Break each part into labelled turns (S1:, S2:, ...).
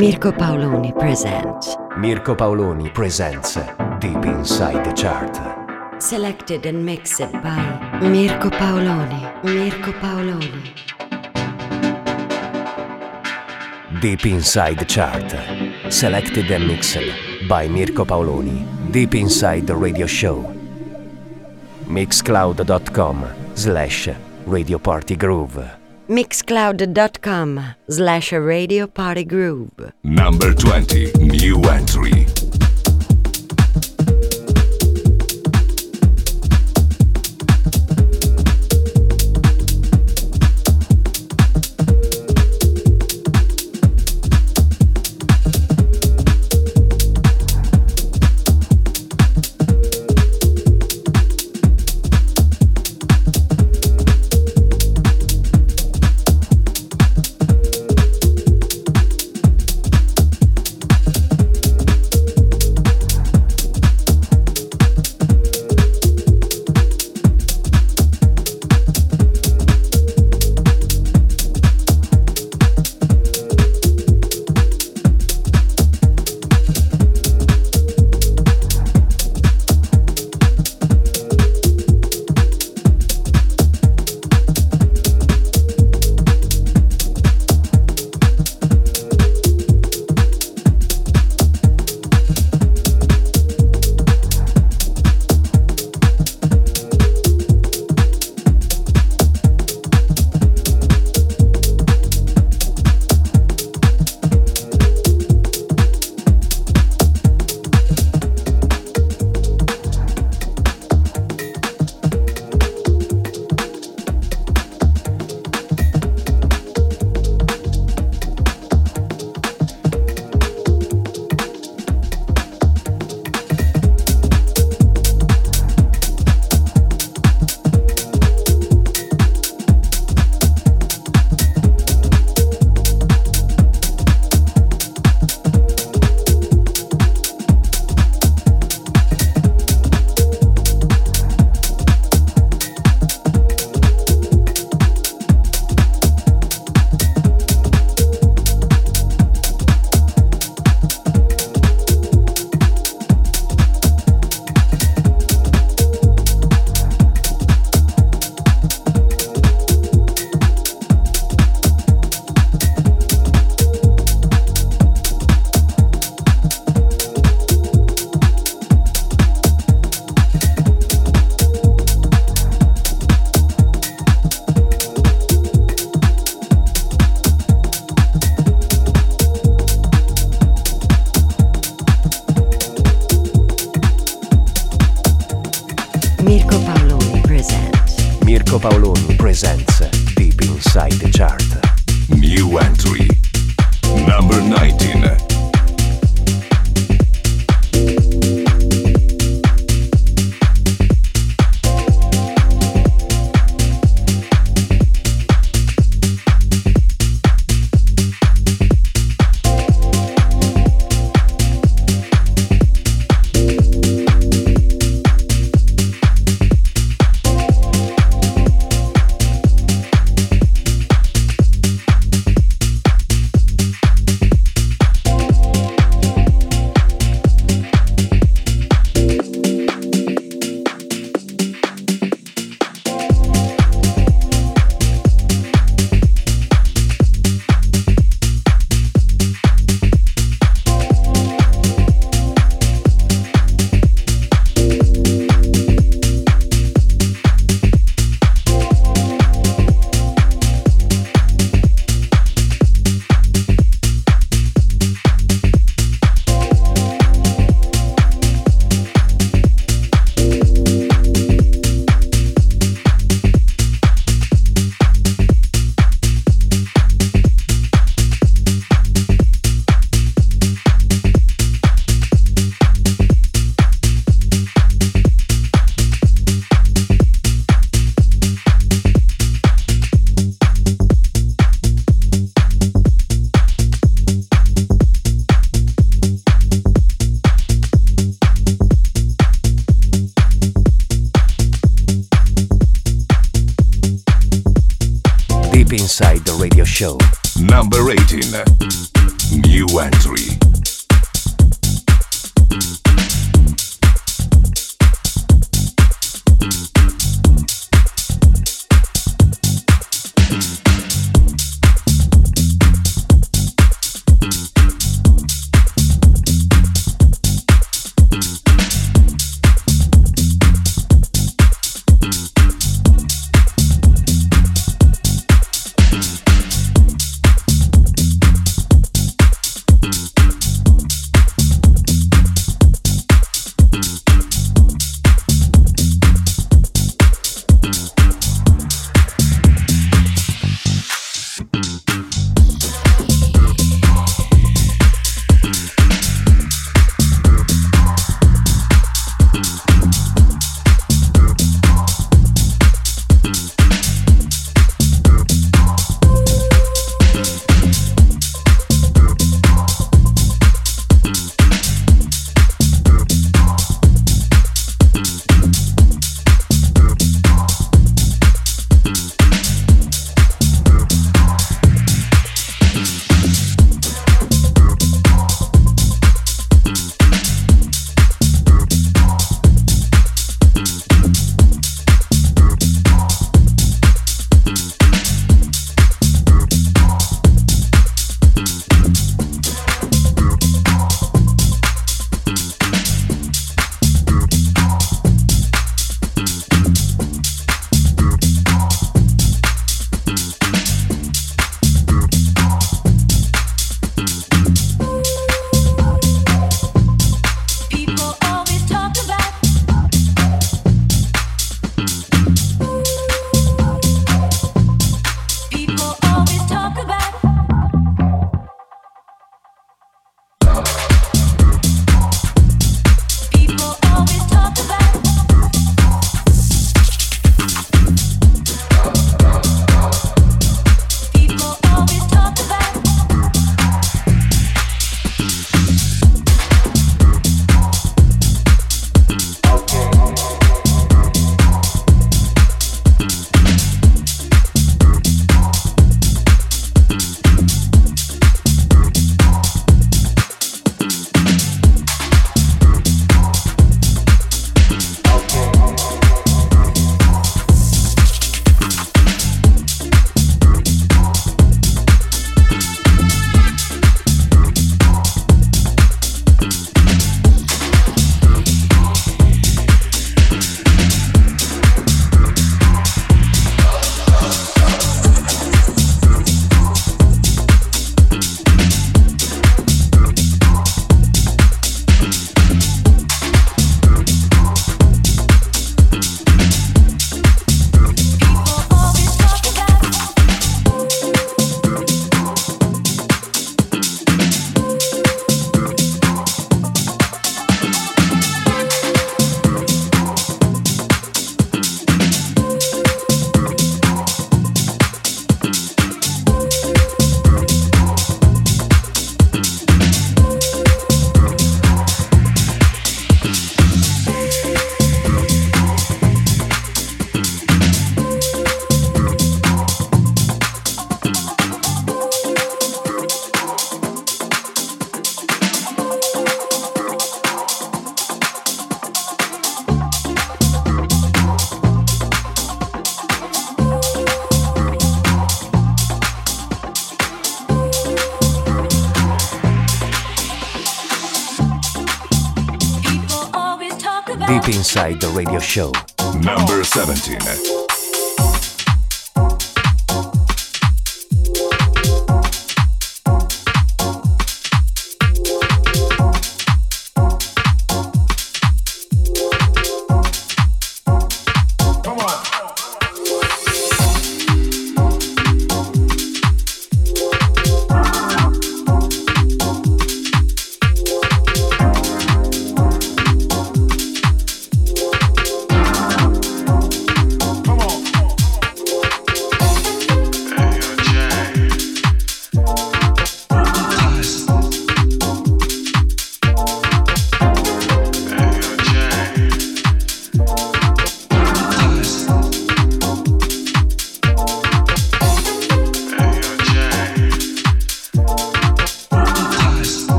S1: Mirko Paoloni presents.
S2: Mirko Paoloni presents Deep Inside the Chart.
S1: Selected and mixed by Mirko Paoloni. Mirko Paoloni.
S2: Deep Inside the Chart. Selected and mixed by Mirko Paoloni. Deep Inside the Radio Show. Mixcloud.com slash Radio Party Groove.
S1: Mixcloud.com slash Radio Party Groove.
S3: Number 20, new entry.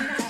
S1: Yeah.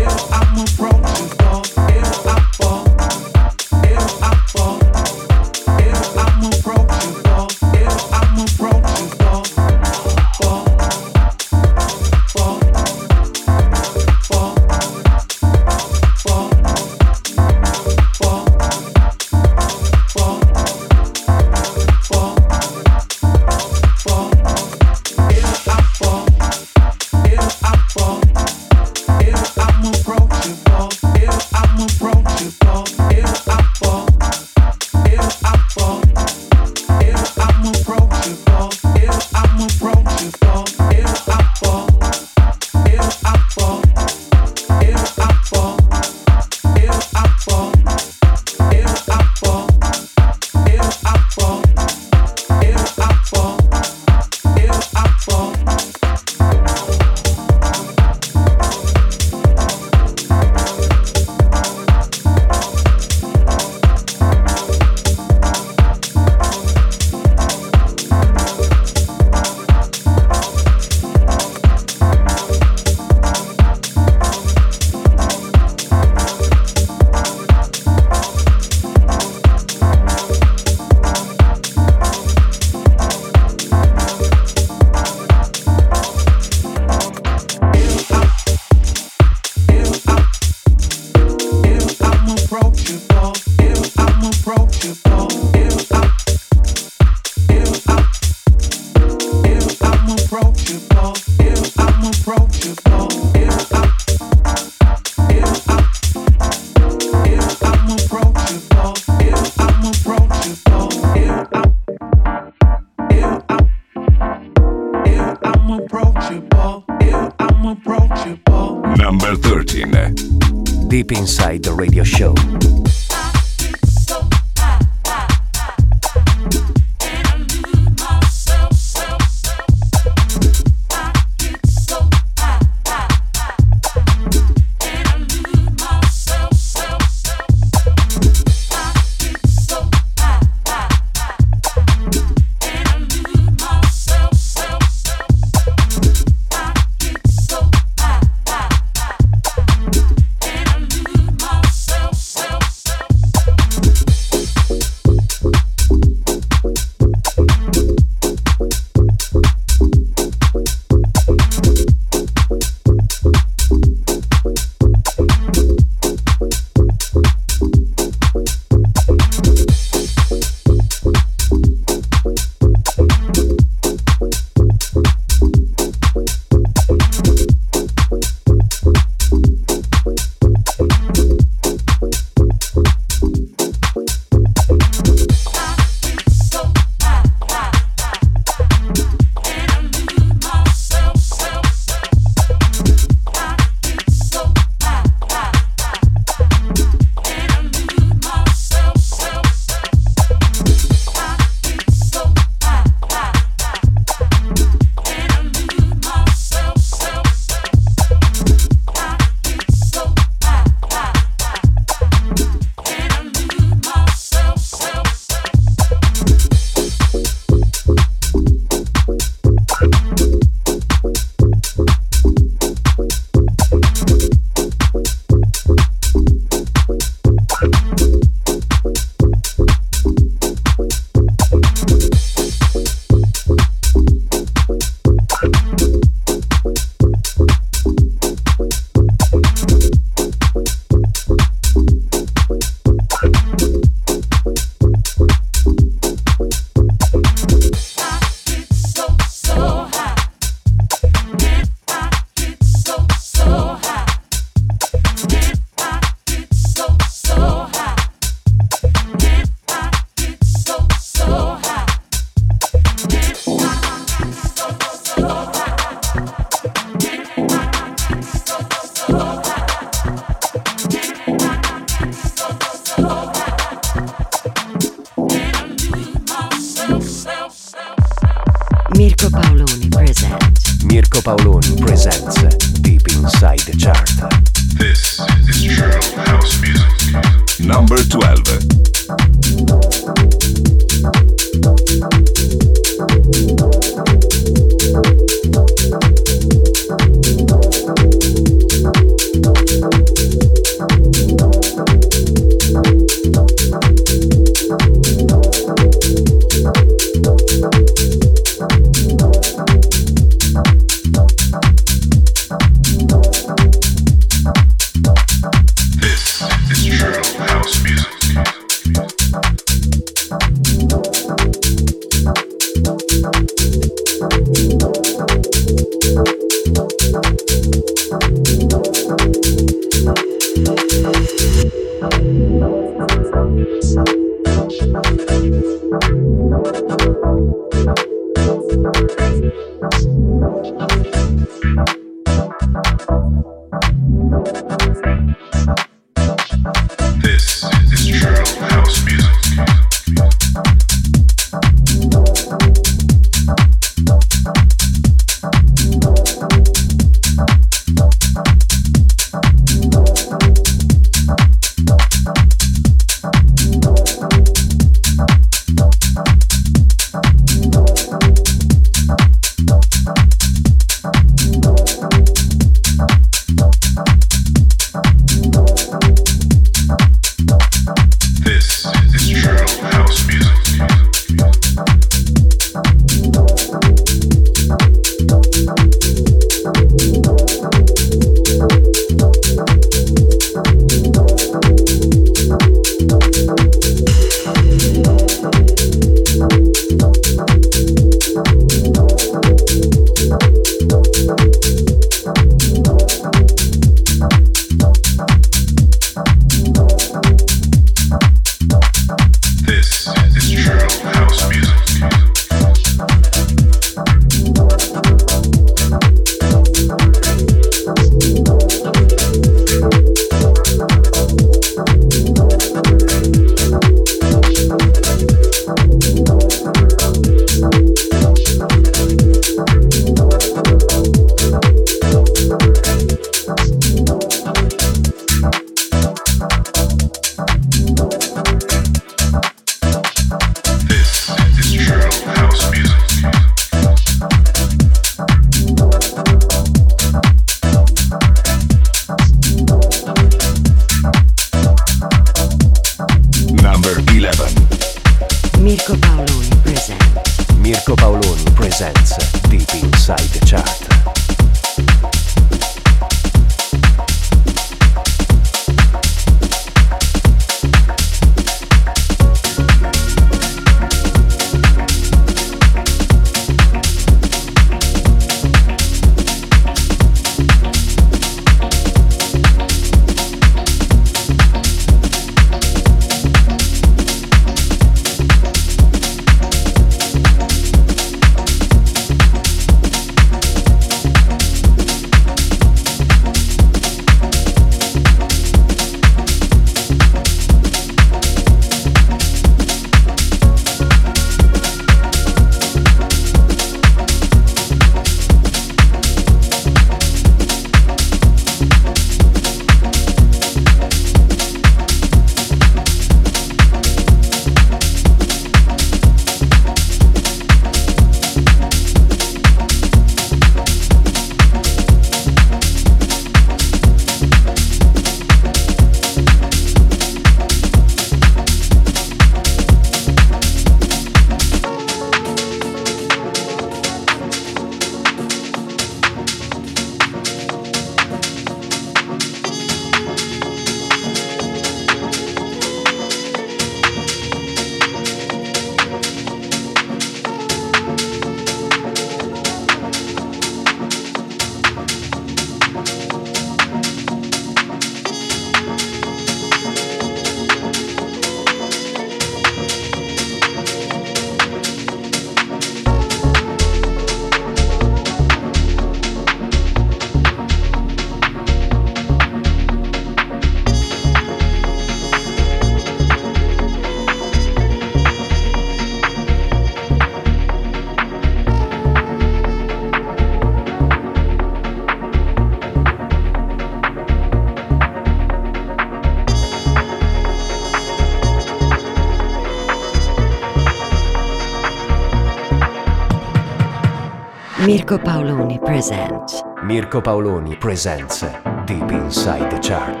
S2: Mirko Paoloni presents.
S1: Mirko
S2: Paoloni presents Deep Inside the Chart.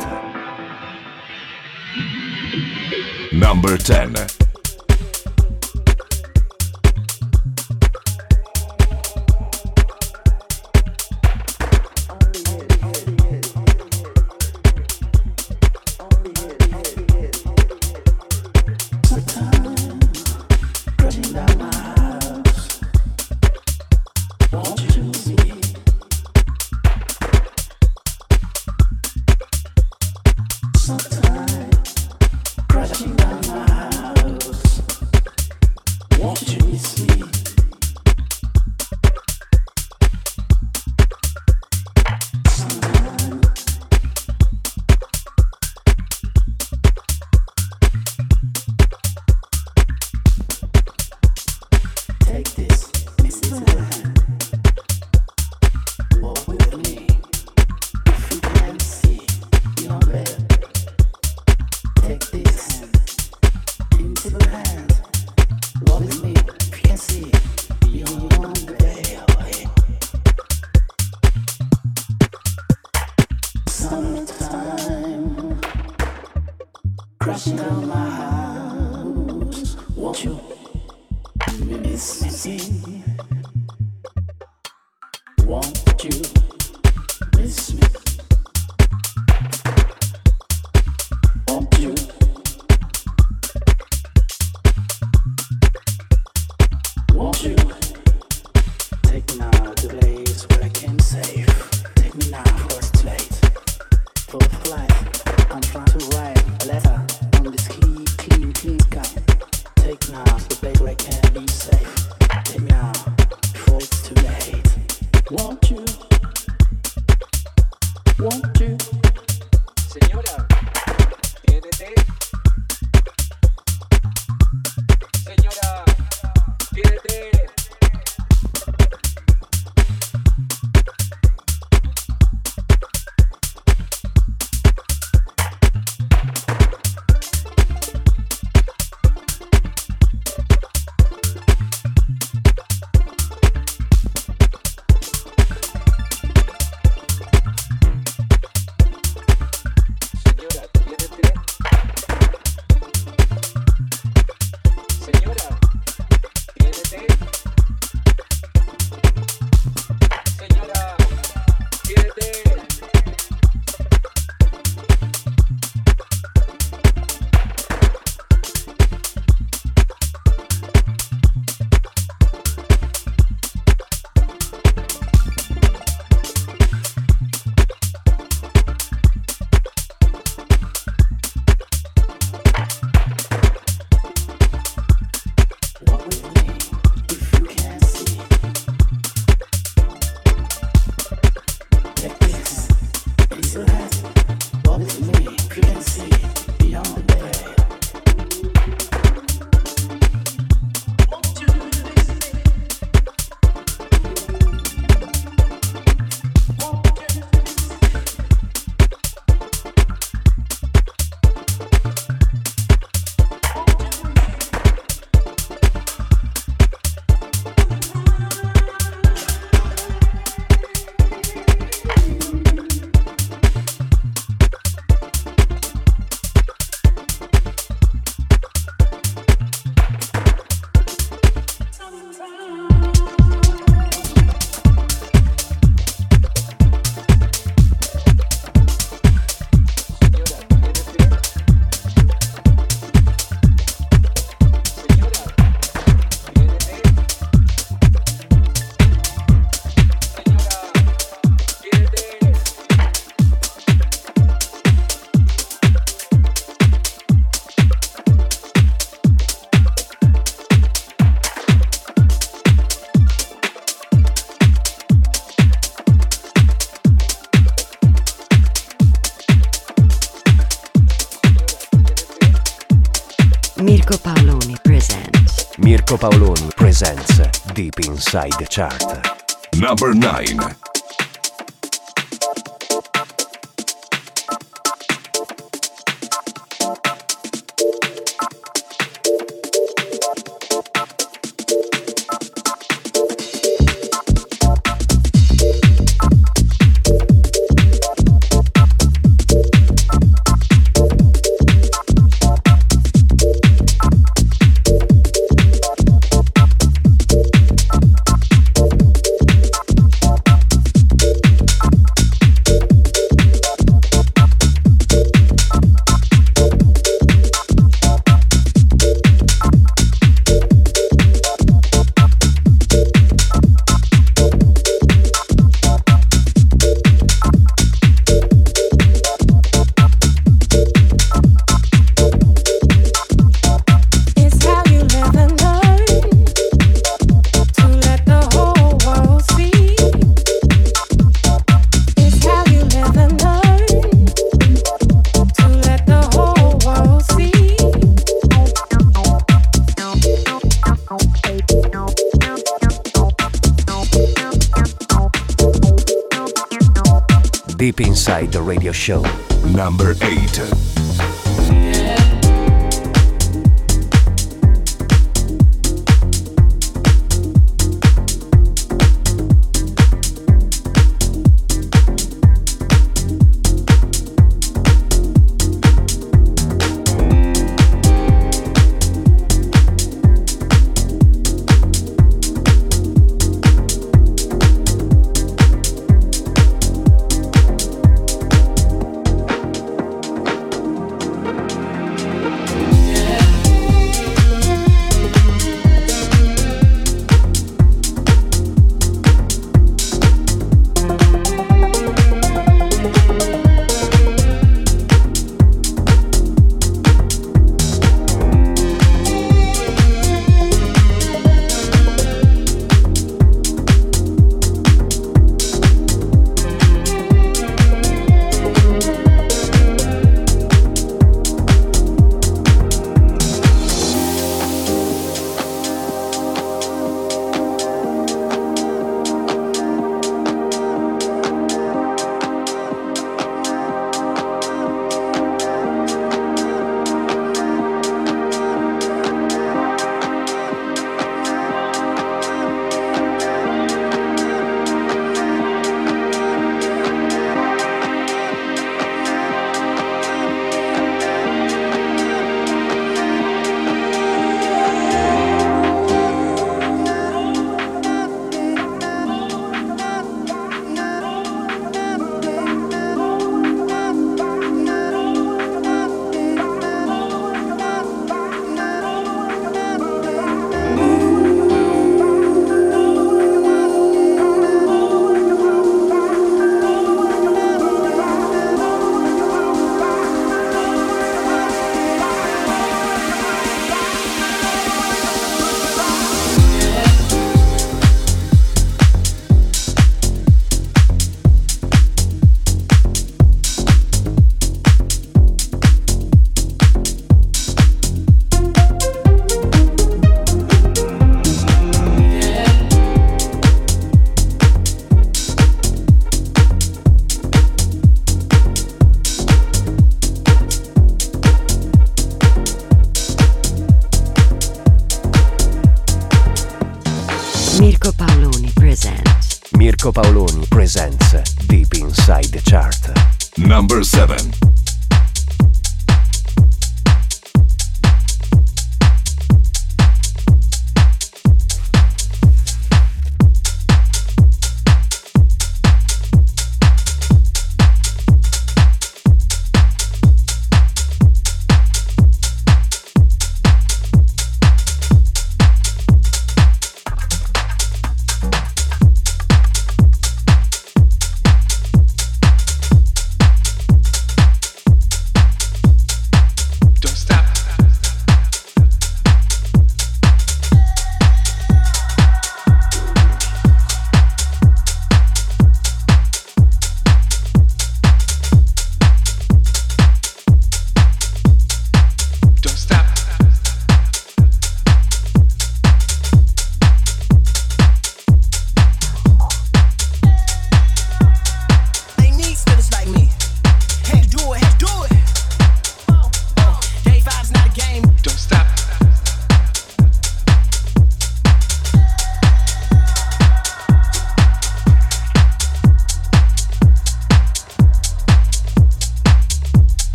S4: Number 10.
S2: Paoloni presents Deep Inside the Chart.
S4: Number 9.
S5: Inside Radio Show.
S2: Number 8.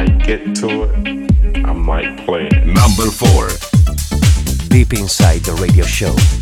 S6: If I get to it, I might play it.
S2: Number 4 Deep Inside the Radio Show.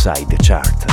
S7: Inside the Chart.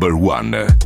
S7: Number one.